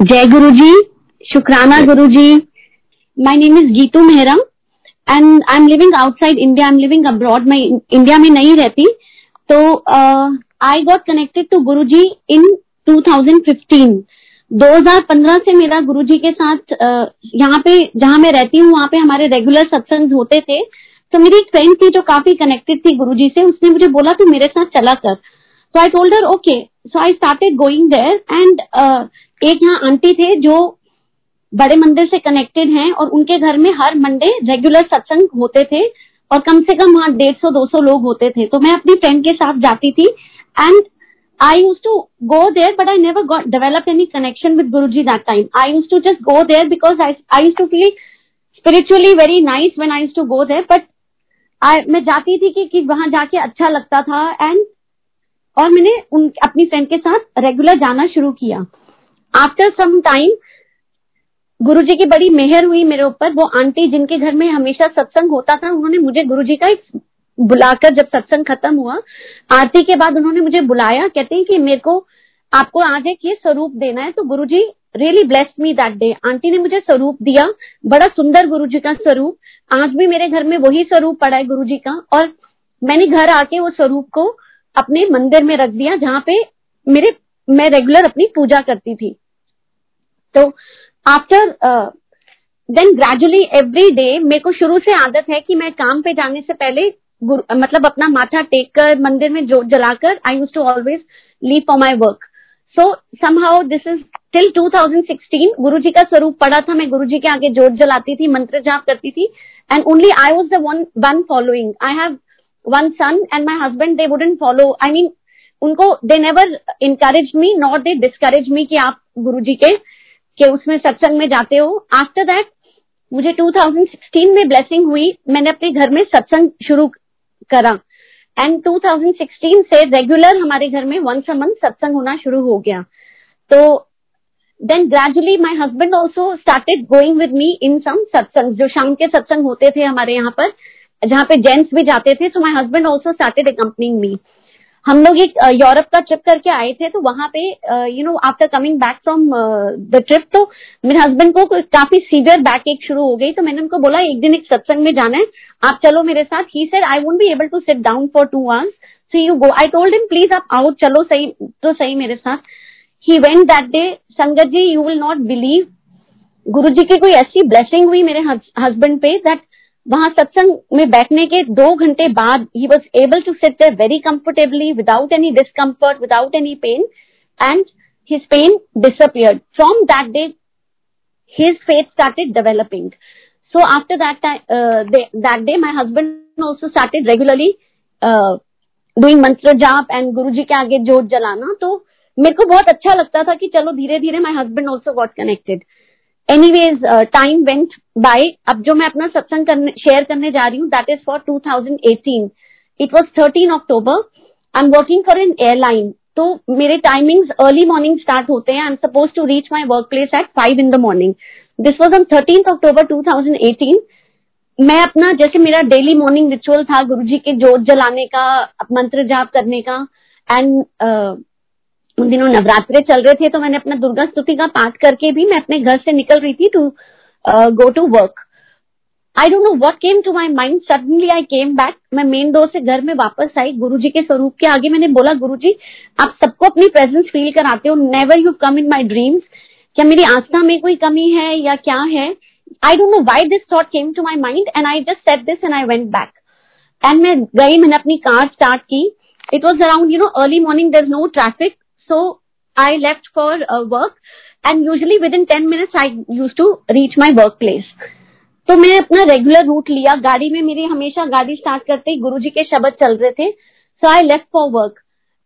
जय गुरु जी शुक्राना Guru ji my name is Geetu Mehra and I am living outside India I am living abroad मैं India में नहीं रहती। तो I got connected to Guru जी इन 2015 2015 से मेरा गुरु जी के साथ uh, यहाँ पे जहाँ मैं रहती हूँ वहाँ पे हमारे रेगुलर सत्संग होते थे। तो मेरी एक फ्रेंड थी जो काफ़ी कनेक्टेड थी गुरु जी से। उसने मुझे बोला तू मेरे साथ चला कर। तो I told her okay so I started going there and एक यहाँ आंटी थे जो बड़े मंदिर से कनेक्टेड हैं और उनके घर में हर मंडे रेगुलर सत्संग होते थे और कम से कम वहाँ डेढ़ सौ दो सौ लोग होते थे। तो मैं अपनी फ्रेंड के साथ जाती थी and I use to go there but I never develop any connection with Guru ji that time I use to just go there because I use to feel spiritually very nice when I use to go there but मैं जाती थी कि, कि वहाँ जाके अच्छा लगता था एंड और मैंने उन अपनी फ्रेंड के साथ रेगुलर जाना शुरू किया। आफ्टर सम टाइम गुरु जी की बड़ी मेहर हुई मेरे ऊपर। वो आंटी जिनके घर में हमेशा सत्संग होता था, उन्होंने मुझे गुरु जी का बुलाकर जब सत्संग खत्म हुआ, आरती के बाद उन्होंने मुझे बुलाया, कहते हैं कि मेरे को, आपको आज एक ये स्वरूप देना है। तो Guru ji really bless me that day aunty ने मुझे स्वरूप दिया, बड़ा सुंदर गुरु जी का स्वरूप। आज भी मेरे घर में वही स्वरूप पड़ा है गुरु जी का। और मैंने घर आके वो स्वरूप को अपने मंदिर में रख दिया, जहाँ पे मेरे, मैं रेगुलर अपनी पूजा करती थी। तो after then gradually every day मेरे को शुरू से आदत है कि मैं काम पे जाने से पहले मतलब अपना माथा टेक कर, मंदिर में जोत जलाकर I use to always leave for my work so somehow this is till 2016 Guru ji का स्वरूप पड़ा था, मैं गुरु जी के आगे जोत जलाती थी, मंत्र जाप करती थी and only I was the one one following I have one son and my husband they wouldn't follow I mean उनको they never encourage me not they discourage me कि आप गुरु जी के कि उसमें सत्संग में जाते हो। आफ्टर दैट मुझे 2016 में ब्लेसिंग हुई। मैंने अपने घर में सत्संग शुरू करा। एंड 2016 से रेगुलर हमारे घर में वंस अ मंथ सत्संग होना शुरू हो गया। तो then gradually my husband also started going with me in some satsang. जो शाम के सत्संग होते थे हमारे यहाँ पर, जहाँ पे जेंट्स भी जाते थे so my husband also started accompanying me हम लोग एक यूरोप का ट्रिप करके आए थे तो वहाँ पे you know after coming back from the trip तो मेरे हस्बैंड को काफ़ी सीवियर बैक एक शुरू हो गई तो मैंने उनको बोला, एक दिन एक सत्संग में जाना है, आप चलो मेरे साथ. He said I won't be able to sit down for two hours so you go I told him please आप आउट चलो, सही तो सही मेरे साथ. ही went that day sangat ji you will not believe Guru ji की कोई ऐसी ब्लेसिंग हुई मेरे हस्बैंड पे दैट वहाँ सत्संग में बैठने के दो घंटे बाद he was able to sit there very comfortably without any discomfort without any pain and his pain disappeared from that day his faith started developing. So after that time uh, they, that day my husband also started regularly uh, doing mantra jap and गुरु जी के आगे जोत जलाना तो मेरे को बहुत अच्छा लगता था कि चलो धीरे धीरे my husband also got connected anyways time went by अब जो मैं अपना सत्संग करने शेयर करने जा रही हूँ that is for 2018 it was 13 October I am working for an airline तो मेरे टाइमिंग्स अर्ली मॉर्निंग स्टार्ट होते हैं. I am suppose to reach my work place at five in the morning this was on thirteen October 2018 मैं अपना, जैसे मेरा daily morning ritual था गुरु जी के जोत जलाने का, मंत्र जाप करने का एंड उन दिनों नवरात्रे चल रहे थे तो मैंने अपना दुर्गा स्तुति का पाठ करके भी मैं अपने घर से निकल रही थी to go to work I don't know what came to my mind suddenly I came back मैं मेन डोर से घर में वापस आई गुरु जी के स्वरूप के आगे मैंने बोला गुरु जी आप सबको अपनी प्रेजेंस फील कराते हो. Never you come in my dreams क्या मेरी आस्था में कोई कमी है या क्या है? I don't know why this thought came to my mind and I just set this and I went back and मैं गई, मैंने अपनी कार स्टार्ट की. It was around you know early morning there no traffic So I left for uh, work and usually within 10 minutes I used to reach my workplace. तो मैं अपना regular root लिया। गाड़ी में मेरी हमेशा गाड़ी स्टार्ट करते ही गुरु जी के शब्द चल रहे थे। So I left for work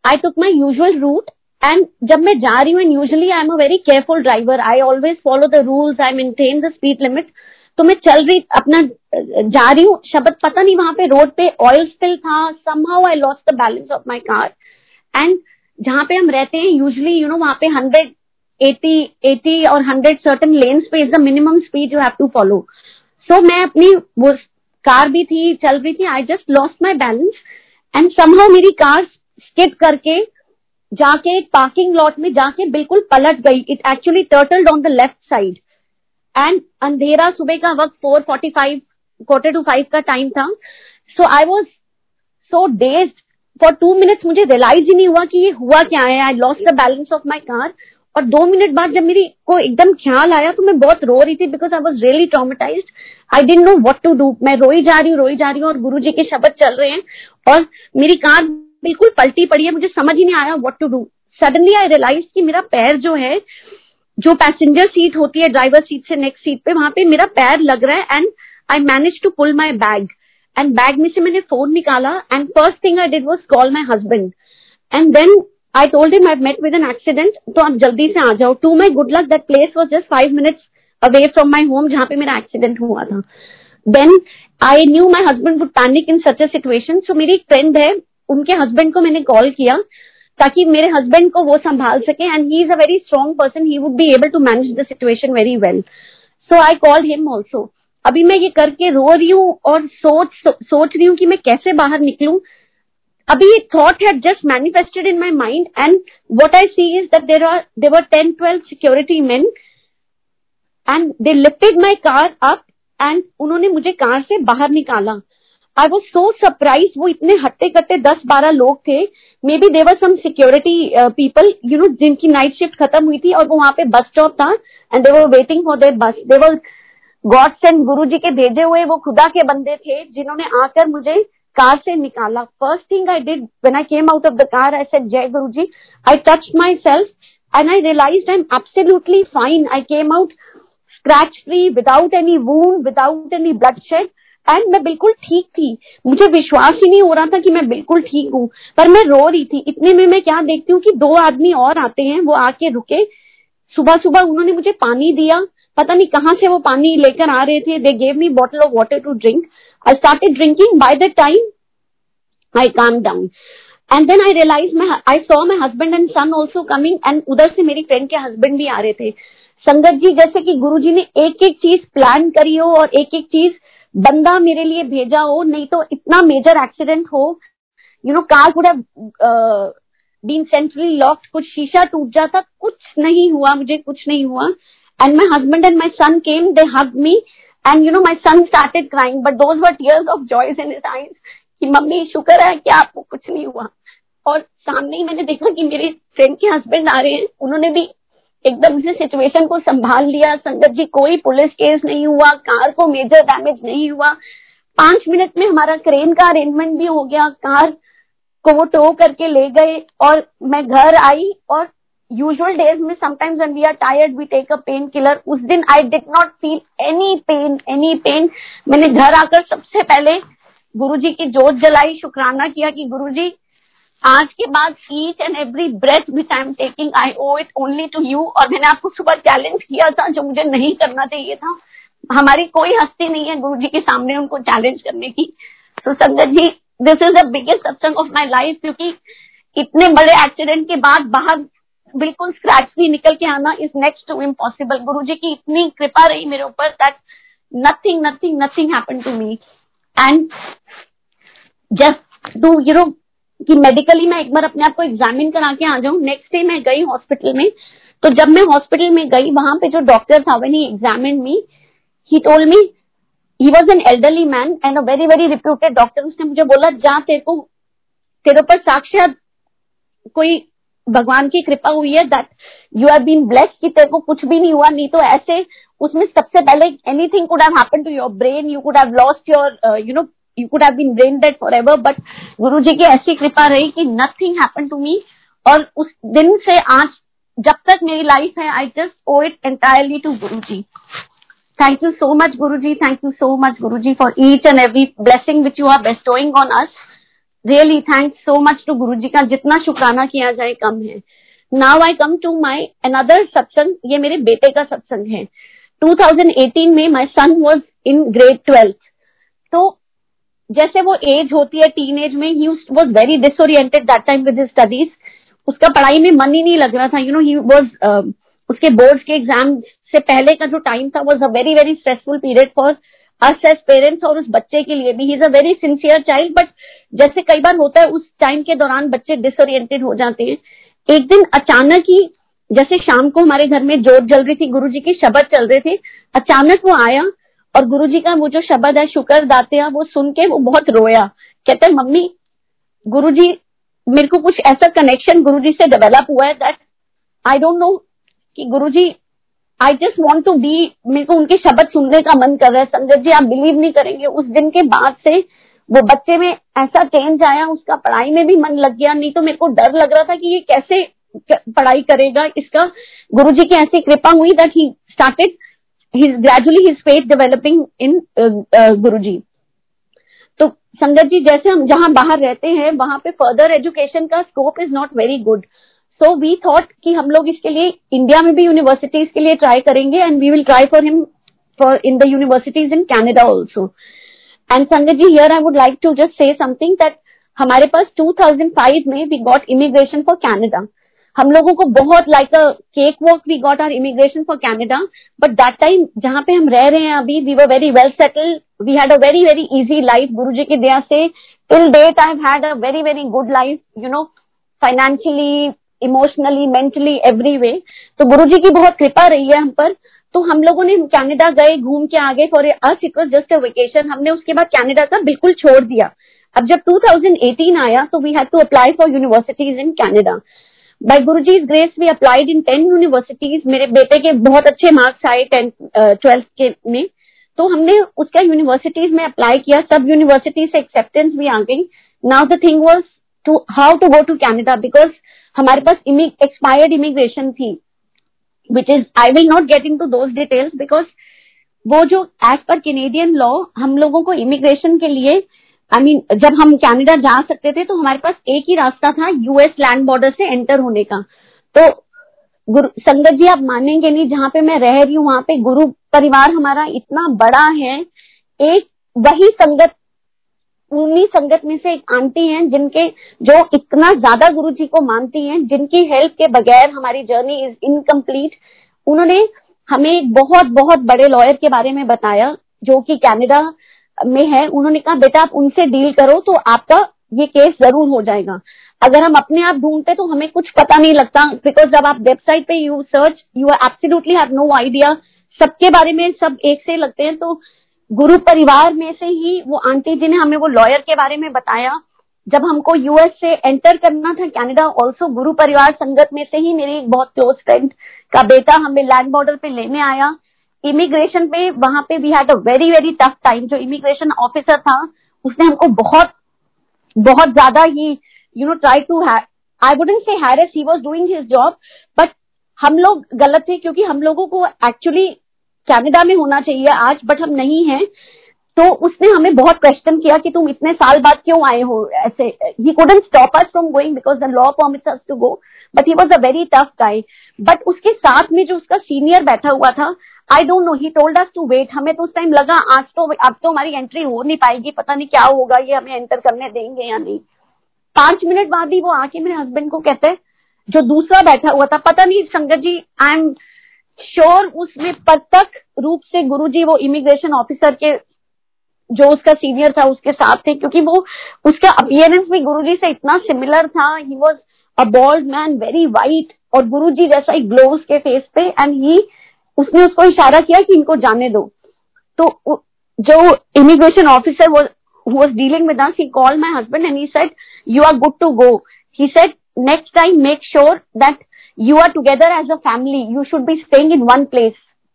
I took my usual route and जब मैं जा रही हूँ and usually I am a very careful driver I always follow the rules I maintain the speed limit तो मैं चल रही अपना जा रही हूँ। शब्द पता नहीं वहाँ पे रोड पे ऑयल स्पिल था। Somehow I lost the balance of my car and जहाँ पे हम रहते हैं यूजली यू नो वहाँ पे हंड्रेड एटी एटी और हंड्रेड सर्टन लेन्स पे is the minimum speed you have to follow so मैं अपनी वो कार भी थी, चल रही थी I just lost my balance and somehow मेरी कार स्किप करके जाके एक पार्किंग लॉट में जाके बिल्कुल पलट गई। It actually turtled on the left side and अंधेरा सुबह का वक्त four forty five quarter to five का टाइम था। So I was so dazed for two minutes मुझे रियलाइज़ ही नहीं हुआ कि ये हुआ क्या है। I lost the balance of my car और दो मिनट बाद जब मेरी को एकदम ख्याल आया तो मैं बहुत रो रही थी because I was really traumatise I didn't know what to do मैं रोई जा रही हूँ, रोई जा रही हूँ और गुरु जी के शब्द चल रहे हैं और मेरी कार बिल्कुल पलटी पड़ी है। मुझे समझ ही नहीं आया what to do suddenly I realise कि मेरा पैर जो है, जो पैसेंजर सीट होती है ड्राइवर सीट से नेक्स्ट सीट पे, वहाँ पे मेरा पैर लग रहा है and I manage to pull my bag and bag में से मैंने फ़ोन निकाला and first thing I did was call my husband and then I told him I met with an accident तो आप जल्दी से आ जाओ। To my good luck that place was just five minutes away from my home जहाँ पे मेरा accident हुआ था। Then I knew my husband would panic in such a situation so मेरी एक फ्रेंड है, उनके हस्बैंड को मैंने कॉल किया, ताकि मेरे हस्बैंड को वो संभाल सके and he is a very strong person he would be able to manage the situation very well so I called him also अभी मैं ये करके रो रही हूँ और सोच सो, सोच रही हूँ कि मैं कैसे बाहर निकलूं। अभी ये thought had just manifested in my mind and what I see is that there are they were ten twelve security man and they lifted my car up and उन्होंने मुझे कार से बाहर निकाला। आई वॉज़ सो सरप्राइज़ वो इतने हट्टे कट्टे दस बारह लोग थे। Maybe they were some security people you know जिनकी नाइट शिफ्ट खत्म हुई थी और वो वहाँ पे बस स्टॉप था and they were waiting for their bus they were god send गुरु जी के भेजे हुए वो खुदा के बंदे थे जिन्होंने आकर मुझे कार से निकाला। First thing I did when I came out of the car I said Jai Guru ji I touch my self and I realise I am absolutely fine I came out scratch free without any wound without any bloodshed and मैं बिल्कुल ठीक थी। मुझे विश्वास ही नहीं हो रहा था कि मैं बिल्कुल ठीक हूँ, पर मैं रो रही थी। इतने में मैं क्या देखती हूँ कि दो आदमी और आते हैं, वो आके रुके। सुबह सुबह उन्होंने मुझे पानी दिया पता नहीं कहाँ से वो पानी लेकर आ रहे थे। They gave me bottle of water to drink I started drinking by the time I came down and then I realize I saw my husband and son also coming and उधर से मेरी फ्रेंड के husband भी आ रहे थे। संगत जी, जैसे कि गुरु जी ने एक एक चीज़ प्लान करी हो और एक एक चीज़ बंदा मेरे लिए भेजा हो, नहीं तो इतना मेजर एक्सीडेंट हो। You know car have been centrally locked कुछ शीशा टूट जाता, कुछ नहीं हुआ, मुझे कुछ नहीं हुआ। And my husband and my son came, they hugged me. And, you know, my son started crying, but those were tears of joy in his eyes. कि, मम्मी, शुक्र है कि आपको कुछ नहीं हुआ. और सामने ही मैंने देखा कि मेरे फ्रेंड के हस्बैंड आ रहे हैं। उन्होंने भी एकदम से सिचुएशन को संभाल लिया। संगत जी, कोई पुलिस केस नहीं हुआ, कार को मेजर डैमेज नहीं हुआ। पाँच मिनट में हमारा क्रेन का अरेंजमेंट भी हो गया। कार को वो टो करके ले गए और मैं घर आई और यूजुअल डेज़ में sometimes when we are tired we take a painkiller उस दिन I did not feel any pain any pain मैंने घर आकर सबसे पहले गुरुजी की जोत जलाई, शुक्राना किया कि गुरुजी, आज के बाद each and every breath which I am taking I owe it only to you और मैंने आपको सुबह चैलेंज किया था जो मुझे नहीं करना चाहिए था। हमारी कोई हस्ती नहीं है गुरु जी के सामने उनको चैलेंज करने की। तो sangat ji this is the biggest satsang of my life क्योंकि इतने बड़े एक्सीडेंट के बाद बाहर बिल्कुल स्क्रैच भी निकल के आना इज़ नेक्स्ट टू इम्पॉसिबल गुरु जी की इतनी कृपा रही मेरे ऊपर that nothing nothing nothing happen to me and just to you know कि मेडिकली मैं एक बार अपने आप को एग्जामिन करा के आ जाऊँ। नेक्स्ट डे मैं गई हॉस्पिटल में। तो जब मैं हॉस्पिटल में गई, वहाँ पे जो डॉक्टर था when he examine me he told me he was an elderly man and a very very reputed doctor उसने मुझे बोला, जा तेरे को, तेरे ऊपर साक्षात कोई भगवान की कृपा हुई है that you have been blessed कि तेरे को कुछ भी नहीं हुआ, नहीं तो ऐसे उसमें सबसे पहले anything could have happened to your brain you could have lost your you know you could have been brain dead forever but Guru ji की ऐसी कृपा रही कि नथिंग हैपन टू मी और उस दिन से आज जब तक मेरी लाइफ है I just owe it entirely to Guru ji. Thank you so much Guru ji thank you so much Guru ji for each and every blessing which you are bestowing on us really thanks so much to Guru ji का जितना शुक्राना किया जाए कम है। Now I come to my another satsang ये मेरे बेटे का सत्संग है। 2018 में my son was in grade twelfth तो जैसे वो एज होती है टीन एज में he was very disoriented that time with studies उसका पढ़ाई में मन ही नहीं लग रहा था। यू नो ही वॉज़ उसके बोर्ड के एग्ज़ाम से पहले का जो टाइम था was a very very stressful period for us as parents और उस बच्चे के लिए भी. He is a very sincere child but जैसे कई बार होता है, उस टाइम के दौरान बच्चे डिसोरिएंटेड हो जाते हैं. एक दिन अचानक ही, जैसे शाम को हमारे घर में जोत जल रही थी गुरु जी के शब्द चल रहे थे, अचानक वो आया और गुरु जी का वो जो शब्द है, शुक्र दाते वो सुन के वो बहुत रोया. कहते हैं, मम्मी गुरु जी मेरे को कुछ ऐसा कनेक्शन गुरु जी से डेवलप हुआ है दैट आई डोंट नो कि Guru ji I just want to be मेरे को उनके शब्द सुनने का मन कर रहा है। संगत जी, आप बिलीव नहीं करेंगे। उस दिन के बाद से वो बच्चे में ऐसा चेंज आया, उसका पढ़ाई में भी मन लग गया। नहीं तो मेरे को डर लग रहा था कि ये कैसे पढ़ाई करेगा। इसका गुरु जी की ऐसी कृपा हुई that he started he gradually his faith developing in Guru ji. तो संगत जी, जैसे हम जहाँ बाहर रहते हैं, वहाँ पे फर्दर एजुकेशन का scope is not very good so we thought कि हम लोग इसके लिए इंडिया में भी यूनिवर्सिटीज के लिए ट्राई करेंगे and we will try for him for in the universities in Canada also and sangat ji here I would like to just say something that हमारे पास 2005 में we got immigration for Canada हम लोगों को बहुत like a cake walk we got our immigration for Canada but that time जहाँ पे हम रह रहे हैं अभी we were very well settle we had a very very easy life Guru ji की दया से till date I had a very very good life you know financially emotionally mentally every way तो गुरु जी की बहुत कृपा रही है हम पर। तो हम लोगों ने कनाडा गए, घूम के आगे for us it was just a vacation हमने उसके बाद कनाडा का बिल्कुल छोड़ दिया। अब जब 2018 आया तो we had to apply for universities in Canada by Guru ji grace we applied in ten universities मेरे बेटे के बहुत अच्छे मार्क्स आए टेंथ ट्वेल्थ के में। तो हमने उसका यूनिवर्सिटीज में अप्लाई किया। सब यूनिवर्सिटी से एक्सेप्टेंस भी आ गई। Now the thing was to how to go to Canada because हमारे पास एक्सपायर्ड इमिग्रेशन थी which is I will not get in to those details because वो जो एज पर कैनेडियन लॉ हम लोगों को इमिग्रेशन के लिए आई I मीन mean, जब हम कनाडा जा सकते थे तो हमारे पास एक ही रास्ता था यूएस लैंड बॉर्डर से एंटर होने का। तो गुरु संगत जी आप मानेंगे नहीं जहाँ पे मैं रह रही हूँ वहाँ पे गुरु परिवार हमारा इतना बड़ा है एक वही संगत उन्हीं संगत में से एक आंटी हैं जिनके, जो इतना ज़्यादा गुरु जी को मानती हैं, जिनकी हेल्प के बगैर हमारी जर्नी इज़ इनकम्प्लीट उन्होंने हमें एक बहुत बहुत बड़े लॉयर के बारे में बताया, जो कि कनाडा में है। उन्होंने कहा, बेटा, आप उनसे डील करो तो आपका ये केस ज़रूर हो जाएगा। अगर हम अपने आप ढूंढते तो हमें कुछ पता नहीं लगता बिकॉज़ जब आप वेबसाइट पे you search you absolutely have no idea सबके बारे में सब एक से लगते हैं तो गुरु परिवार में से ही वो आंटी जी ने हमें वो लॉयर के बारे में बताया। जब हमको यूएस से एंटर करना था कनाडा ऑल्सो गुरु परिवार संगत में से ही मेरी एक बहुत क्लोज फ्रेंड का बेटा हमें लैंड बॉर्डर पे लेने आया। इमिग्रेशन पे वहाँ पे we had a very very tough time जो इमिग्रेशन ऑफिसर था, उसने हमको बहुत बहुत ज़्यादा ही you know try to I wouldn't say harass he was doing his job but हम लोग गलत थे क्योंकि हम लोगों को एक्चुअली कनाडा में होना चाहिए आज बट हम नहीं हैं। तो उसने हमें बहुत क्वेश्चन किया कि तुम इतने साल बाद क्यों आए हो? ऐसे ही couldn't stop us from going because the law permits us to go but he was a very tough guy but उसके साथ में जो उसका सीनियर बैठा हुआ था I don't know he told us to wait हमें तो उस टाइम लगा, आज तो अब तो हमारी एंट्री हो नहीं पाएगी, पता नहीं क्या होगा, ये हमें एंटर करने देंगे या नहीं। पाँच मिनट बाद ही वो आके मेरे हस्बैंड को कहते हैं, जो दूसरा बैठा हुआ था, पता नहीं, संगत जी आई एम श्योर उसमें प्रत्यक्ष रूप से गुरु जी वो इमिग्रेशन ऑफिसर के, जो उसका सीनियर था, उसके साथ थे, क्योंकि वो, उसका अपियरेंस भी गुरु जी से इतना सिमिलर था। He was a bald man very white और गुरु जी जैसा ही ग्लो उसके फेस पे एंड ही उसने उसको इशारा किया कि इनको जाने दो। तो जो immigration officer was dealing with us, he called my husband and he said, you are good to go. He said, next time, make sure that you are together as a family you should be staying in one place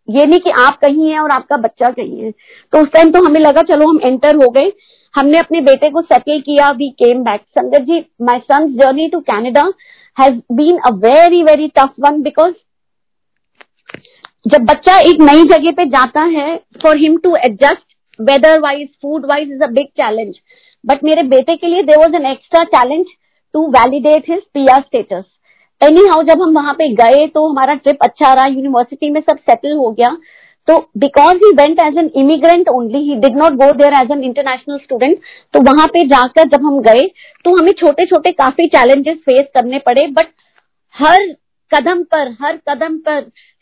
ये नहीं कि आप कहीं हैं और आपका बच्चा कहीं है। तो उस टाइम तो हमें लगा, चलो, हम एंटर हो गए। हमने अपने बेटे को सेटल किया we came back sangat ji my son journey to Canada has been a very very tough one because जब बच्चा एक नई जगह पे जाता है for him to adjust weather wise food wise is a big challenge but मेरे बेटे के लिए there was an extra challenge to validate his P R status anyhow जब हम वहाँ पे गए तो हमारा ट्रिप अच्छा रहा यूनिवर्सिटी में सब सेटल हो गया। तो because he went as an immigrant only he did not go there as an international student तो वहाँ पे जाकर जब हम गए तो हमें छोटे छोटे काफ़ी चैलेंजेस फेस करने पड़े बट हर कदम पर, हर कदम पर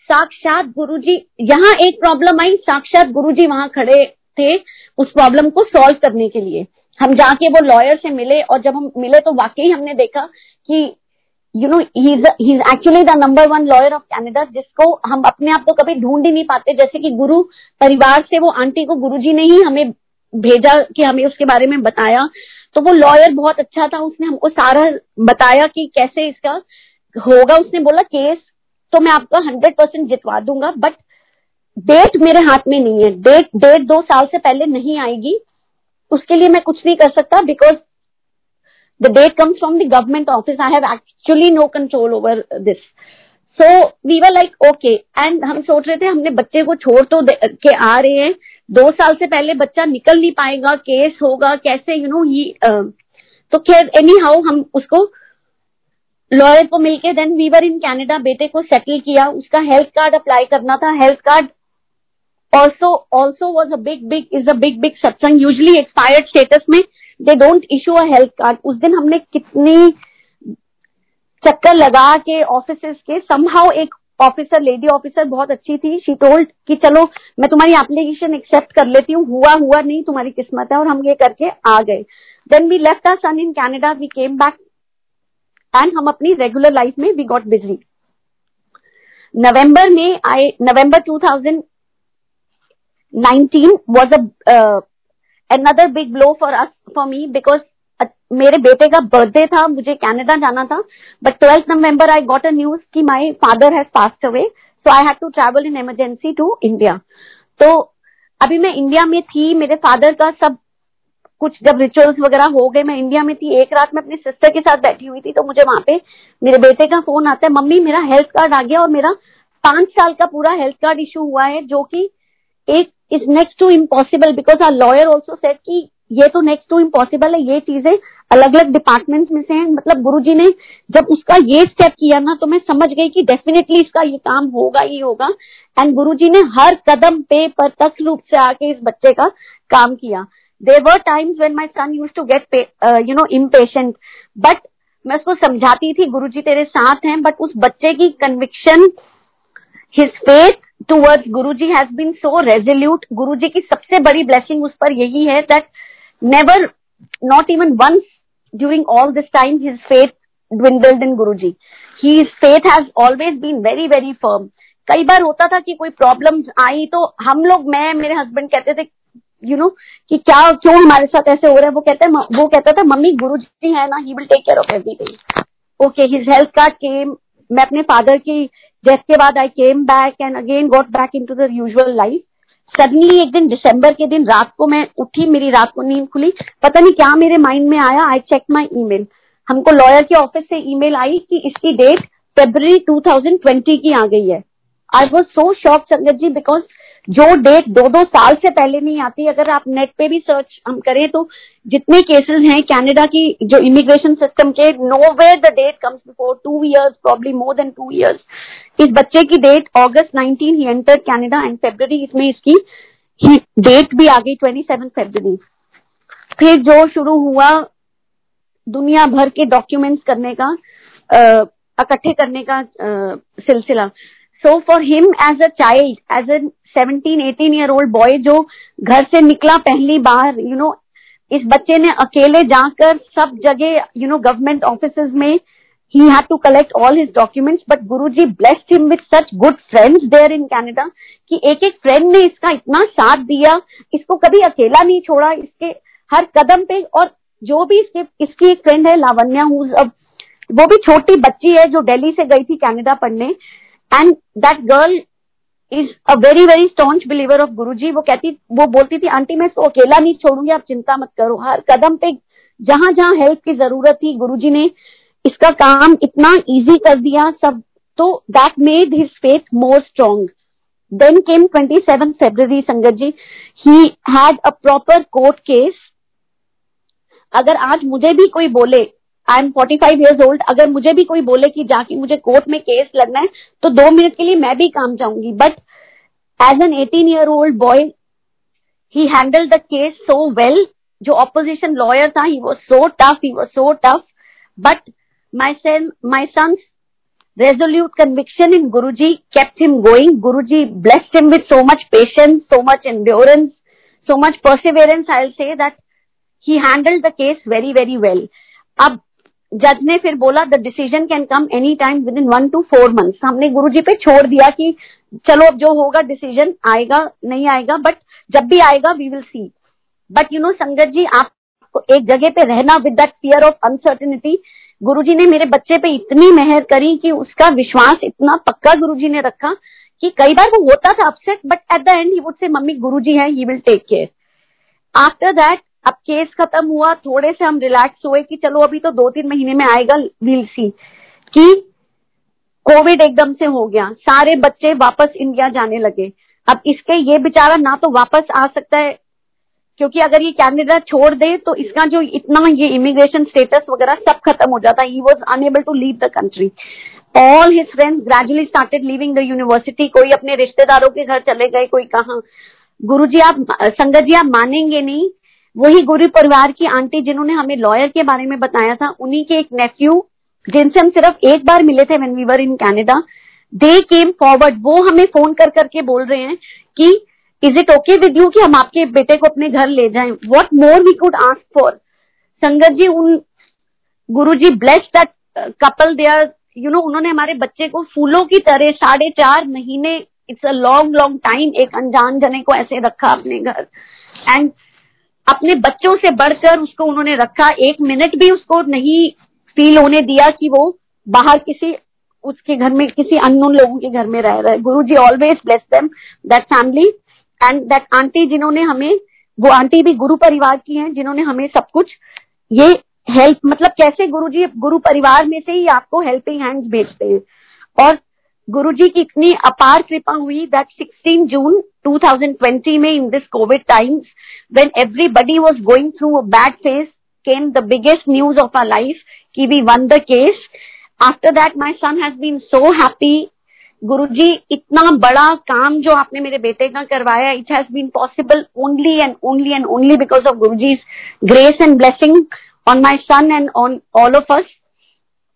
साक्षात गुरुजी, यहाँ एक प्रॉब्लम आई, साक्षात गुरुजी वहाँ खड़े थे उस प्रॉब्लम को सॉल्व करने के लिए। हम जाके वो लॉयर से मिले और जब हम मिले तो वाकई हमने देखा कि you know he is actually the number one lawyer of Canada जिसको हम अपने आप को कभी ढूंढ ही नहीं पाते, जैसे कि गुरु परिवार से वो आंटी को गुरुजी ने ही हमें भेजा कि हमें उसके बारे में बताया। तो वो लॉयर बहुत अच्छा था, उसने हमको सारा बताया कि कैसे इसका होगा। उसने बोला, केस तो मैं आपका हंड्रेड परसेंट जितवा दूँगा बट डेट मेरे हाथ में नहीं है। डेट डेट दो साल से पहले नहीं आएगी। उसके लिए मैं कुछ नहीं कर सकता because the date comes from the government office I have actually no control over this so we were like okay and हम सोच रहे थे, हमने बच्चे को छोड़ तो के आ रहे हैं। दो साल से पहले बच्चा निकल नहीं पाएगा केस होगा, कैसे यू नो ही तो खैर एनी हाउ हम उसको लॉयर को मिलके then we were in Canada बेटे को सेटल किया। उसका हेल्थ कार्ड अप्लाई करना था। Health card also also was a big big is a big big satsang usually expired status में they don't issue a health card उस दिन हमने कितनी चक्कर लगा के ऑफ़िस के समहाउ एक ऑफिसर लेडी ऑफिसर बहुत अच्छी थी। शी टोल्ड कि चलो मैं तुम्हारी एप्लीकेशन एक्सेप्ट कर लेती हूँ। हुआ हुआ नहीं तुम्हारी किस्मत है और हम ये करके आ गए। Then we left our son in Canada we came back and हम अपनी रेगुलर लाइफ में वी गॉट बिज़ी नवंबर में I November 2019 was a uh, another big blow for us, for me, because मेरे बेटे का बर्थडे था, मुझे Canada जाना था but twelfth November I got a news कि my father has passed away so I had to travel in emergency to India तो अभी मैं इंडिया में थी, मेरे फादर का सब कुछ जब रिचुअल्स वगैरह हो गए, मैं इंडिया में थी, एक रात में अपनी सिस्टर के साथ बैठी हुई थी तो मुझे वहाँ पे मेरे बेटे का फ़ोन आता है, मम्मी, मेरा हेल्थ कार्ड आ गया और मेरा पाँच साल का पूरा हेल्थ कार्ड इशू हुआ है, जो कि एक is next to impossible because our lawyer also said कि ये तो नेक्स्ट टू इम्पॉसिबल है, ये चीज़ें अलग अलग डिपार्टमेंट्स में से हैं। मतलब गुरुजी ने जब उसका ये स्टेप किया ना तो मैं समझ गई कि डेफिनेटली इसका ये काम होगा ही होगा। एंड गुरुजी ने हर कदम पे प्रत्यक्ष रूप से आके इस बच्चे का काम किया। There were times when my son use to get you know impatient but मैं उसको समझाती थी, गुरुजी तेरे साथ हैं बट उस बच्चे की conviction his faith towards Guruji has been so resolute Guruji की सबसे बड़ी ब्लेसिंग उस पर यही है that never not even once during all this time his faith dwindled in Guruji. His faith has always been very very firm. कई बार होता था कि कोई प्रॉब्लम आई तो हम लोग मैं मेरे हस्बैंड कहते थे यू नो कि क्या क्यों हमारे साथ ऐसे हो रहा है वो कहते हैं वो कहता था मम्मी गुरु जी है ना he will take care of everything okay his health card came मैं अपने फादर की डेथ के बाद I came back and again got back in to the usual life suddenly एक दिन दिसंबर के दिन रात को मैं उठी, मेरी रात को नींद खुली। पता नहीं क्या मेरे माइंड में आया I check my email हमको लॉयर के ऑफ़िस से ई मेल आई कि इसकी डेट फेब्रवरी 2020 की आ गई है। आई वॉज़ सो शॉक संगत जी बिकॉज़ जो डेट दो दो साल से पहले नहीं आती, अगर आप नेट पे भी सर्च हम करें तो जितने केसेस हैं कनाडा की, जो इमिग्रेशन सिस्टम के no way the date comes before two years probably more than two years इस बच्चे की डेट अगस्त 19 he enter Canada and February इसमें इसकी डेट भी आ गई 27 फेब्रवरी फिर जो शुरू हुआ दुनिया भर के डॉक्यूमेंट्स करने का इकट्ठे करने का सिलसिला. So for him as a child as a seventeen eighteen year old boy जो घर से निकला पहली बार यू you नो know, इस बच्चे ने अकेले जाकर सब जगह यू नो गवर्नमेंट ऑफ़िस में he had to collect all his documents but Guru ji blessed him with such good friends there in Canada कि एक एक फ्रेंड ने इसका इतना साथ दिया इसको कभी अकेला नहीं छोड़ा इसके हर कदम पे और जो भी इसके इसकी एक फ्रेंड है लावण्या अब वो भी छोटी बच्ची है जो दिल्ली से गई थी कनाडा पढ़ने and that girl is a very very staunch believer of Guru ji वो कहती, वो बोलती थी, आंटी, मैं इसको अकेला नहीं छोड़ूँगी, आप चिंता मत करो। हर कदम पे जहाँ जहाँ हेल्प की ज़रूरत थी गुरु जी ने इसका काम इतना इजी कर दिया। सब तो that made his faith more strong then came seven February Sangat ji. He had a proper court case अगर आज मुझे भी कोई बोले I am forty five years old अगर मुझे भी कोई बोले कि जाके मुझे कोर्ट में केस लगना है तो दो मिनट के लिए मैं भी काम जाऊँगी. But as an eighteen year old boy he handle the case so well जो ऑपोजिशन लॉयर था he was so tough he was so tough but my son my son resolute conviction in Guru ji kept him going Guru ji blessed him with so much patience so much endurance so much perseverance I will say that he handled the case very very well अब जज ने फिर बोला the decision can come any time within one to four months हमने गुरु जी पे छोड़ दिया कि चलो अब जो होगा डिसीज़न आएगा, नहीं आएगा बट जब भी आएगा we will see but you know Sangat ji आप एक जगह पे रहना with that fear of uncertainty Guru ji ने मेरे बच्चे पे इतनी मेहर करी कि उसका विश्वास इतना पक्का गुरु जी ने रखा कि कई बार वो होता था upset but at the end he would say mummy Guru ji है he will take care after that अब केस खत्म हुआ, थोड़े से हम रिलैक्स हुए कि चलो अभी तो दो तीन महीने में आएगा वील सी, कि कोविड एकदम से हो गया, सारे बच्चे वापस इंडिया जाने लगे। अब इसके ये बेचारा ना तो वापस आ सकता है, क्योंकि अगर ये कैनेडा छोड़ दे तो इसका जो इतना ये इमिग्रेशन स्टेटस वगैरह सब खत्म हो जाता। He was unable to leave the country all his friends gradually started leaving the university कोई अपने रिश्तेदारों के घर चले गए, कोई कहा। गुरु जी आप, संगत जी आप मानेंगे नहीं वही गुरु परिवार की आंटी जिन्होंने हमें लॉयर के बारे में बताया था, उन्हीं के एक नेफ्यू जिनसे हम सिर्फ़ एक बार मिले थे when we were in Canada they came forward वो हमें फ़ोन कर करके बोल रहे हैं कि is it okay with you कि हम आपके बेटे को अपने घर ले जाएँ? What more we could ask for Sangat ji, उन Guru ji bless that couple they are you know उन्होंने हमारे बच्चे को फूलों की तरह साढ़े चार महीने it's a long long time एक अनजान जने को ऐसे रखा अपने घर। एंड अपने बच्चों से बढ़कर उसको उन्होंने रखा। एक मिनट भी उसको नहीं फील होने दिया कि वो बाहर किसी, उसके घर में, किसी अननोन लोगों के घर में रह रहा Guru ji always bless them that family and that aunty जिन्होंने हमें, वो आंटी भी गुरु परिवार की हैं, जिन्होंने हमें सब कुछ, ये हेल्प मतलब कैसे गुरु जी गुरु परिवार में से ही आपको हेल्पिंग हैंड्स भेजते हैं। और गुरु जी की इतनी अपार कृपा हुई दैट 16 जून 2020 में in this covid times when everybody was going through a bad phase came the biggest news of our life कि we won the case after that my son has been so happy Guru ji इतना बड़ा काम जो आपने मेरे बेटे का करवाया it has been possible only and only and only because of Guru ji grace and blessing on my son and on all of us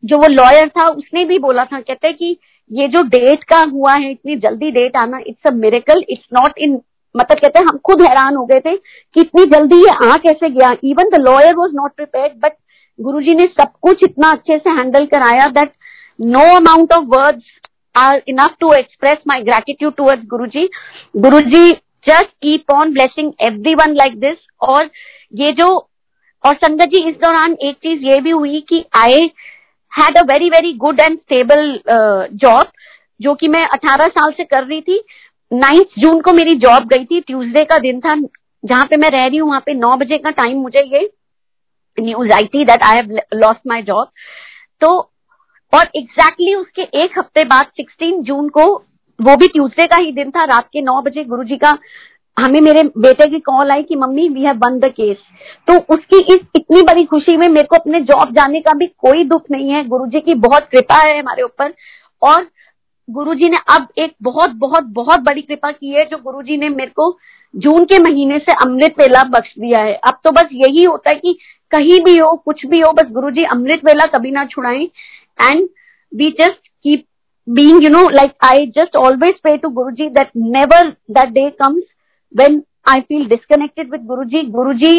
जो वो लॉयर था, उसने भी बोला था, कहते कि ये जो डेट का हुआ है, इतनी जल्दी डेट आना it's a miracle it's not in मतलब कहते हैं, हम खुद हैरान हो गए थे कि इतनी जल्दी ये आ कैसे गया। Even the lawyer was not prepare but Guru ने सब कुछ इतना अच्छे से हैंडल कराया that no amount of words are enough to express my gratitude towards Guru ji Guru ji just keep on blessing every one like this और ये जो, और संगत जी, इस दौरान एक चीज़ ये भी हुई कि I had a very very good and stable job जो कि मैं 18 साल से कर रही थी। नाइन्थ जून को मेरी जॉब गई थी। ट्यूसडे का दिन था। जहाँ पे मैं रह रही हूँ, वहाँ पे नौ बजे का टाइम मुझे ये न्यूज़ आई थी that I have lost my job तो और एग्जैक्टली exactly उसके एक हफ़्ते बाद 16 जून को, वो भी ट्यूसडे का ही दिन था, रात के नौ बजे गुरु जी का हमें मेरे बेटे की कॉल आई कि mummy we have won the case तो उसकी इस इतनी बड़ी खुशी में मेरे को अपने जॉब जाने का भी कोई दुख नहीं है। गुरुजी की बहुत कृपा है हमारे ऊपर। और गुरुजी ने अब एक बहुत बहुत बहुत बड़ी कृपा की है, जो गुरुजी ने मेरे को जून के महीने से अमृत वेला बख्श दिया है। अब तो बस यही होता है कि कहीं भी हो, कुछ भी हो, बस गुरुजी अमृत वेला कभी ना छुड़ाए। And we just keep being you know like I just always pray to Guru ji that never that day comes when I feel disconnected with Guru ji Guru ji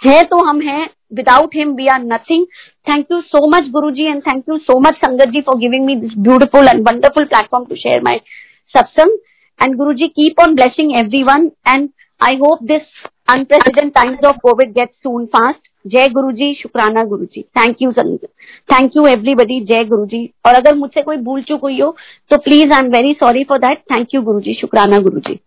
है तो हम हैं. Without him we are nothing thank you so much Guru ji and thank you so much Sangat ji for giving me this beautiful and wonderful platform to share my satsang and Guru ji keep on blessing every one and I hope this unprecedented times of covid get soon fast Jai Guru ji शुक्राना Guru ji thank you thank you everybody Jai Guru ji और अगर मुझसे कोई भूल चुक हुई हो तो please I am very sorry for that thank you Guru ji शुक्राना गुरु जी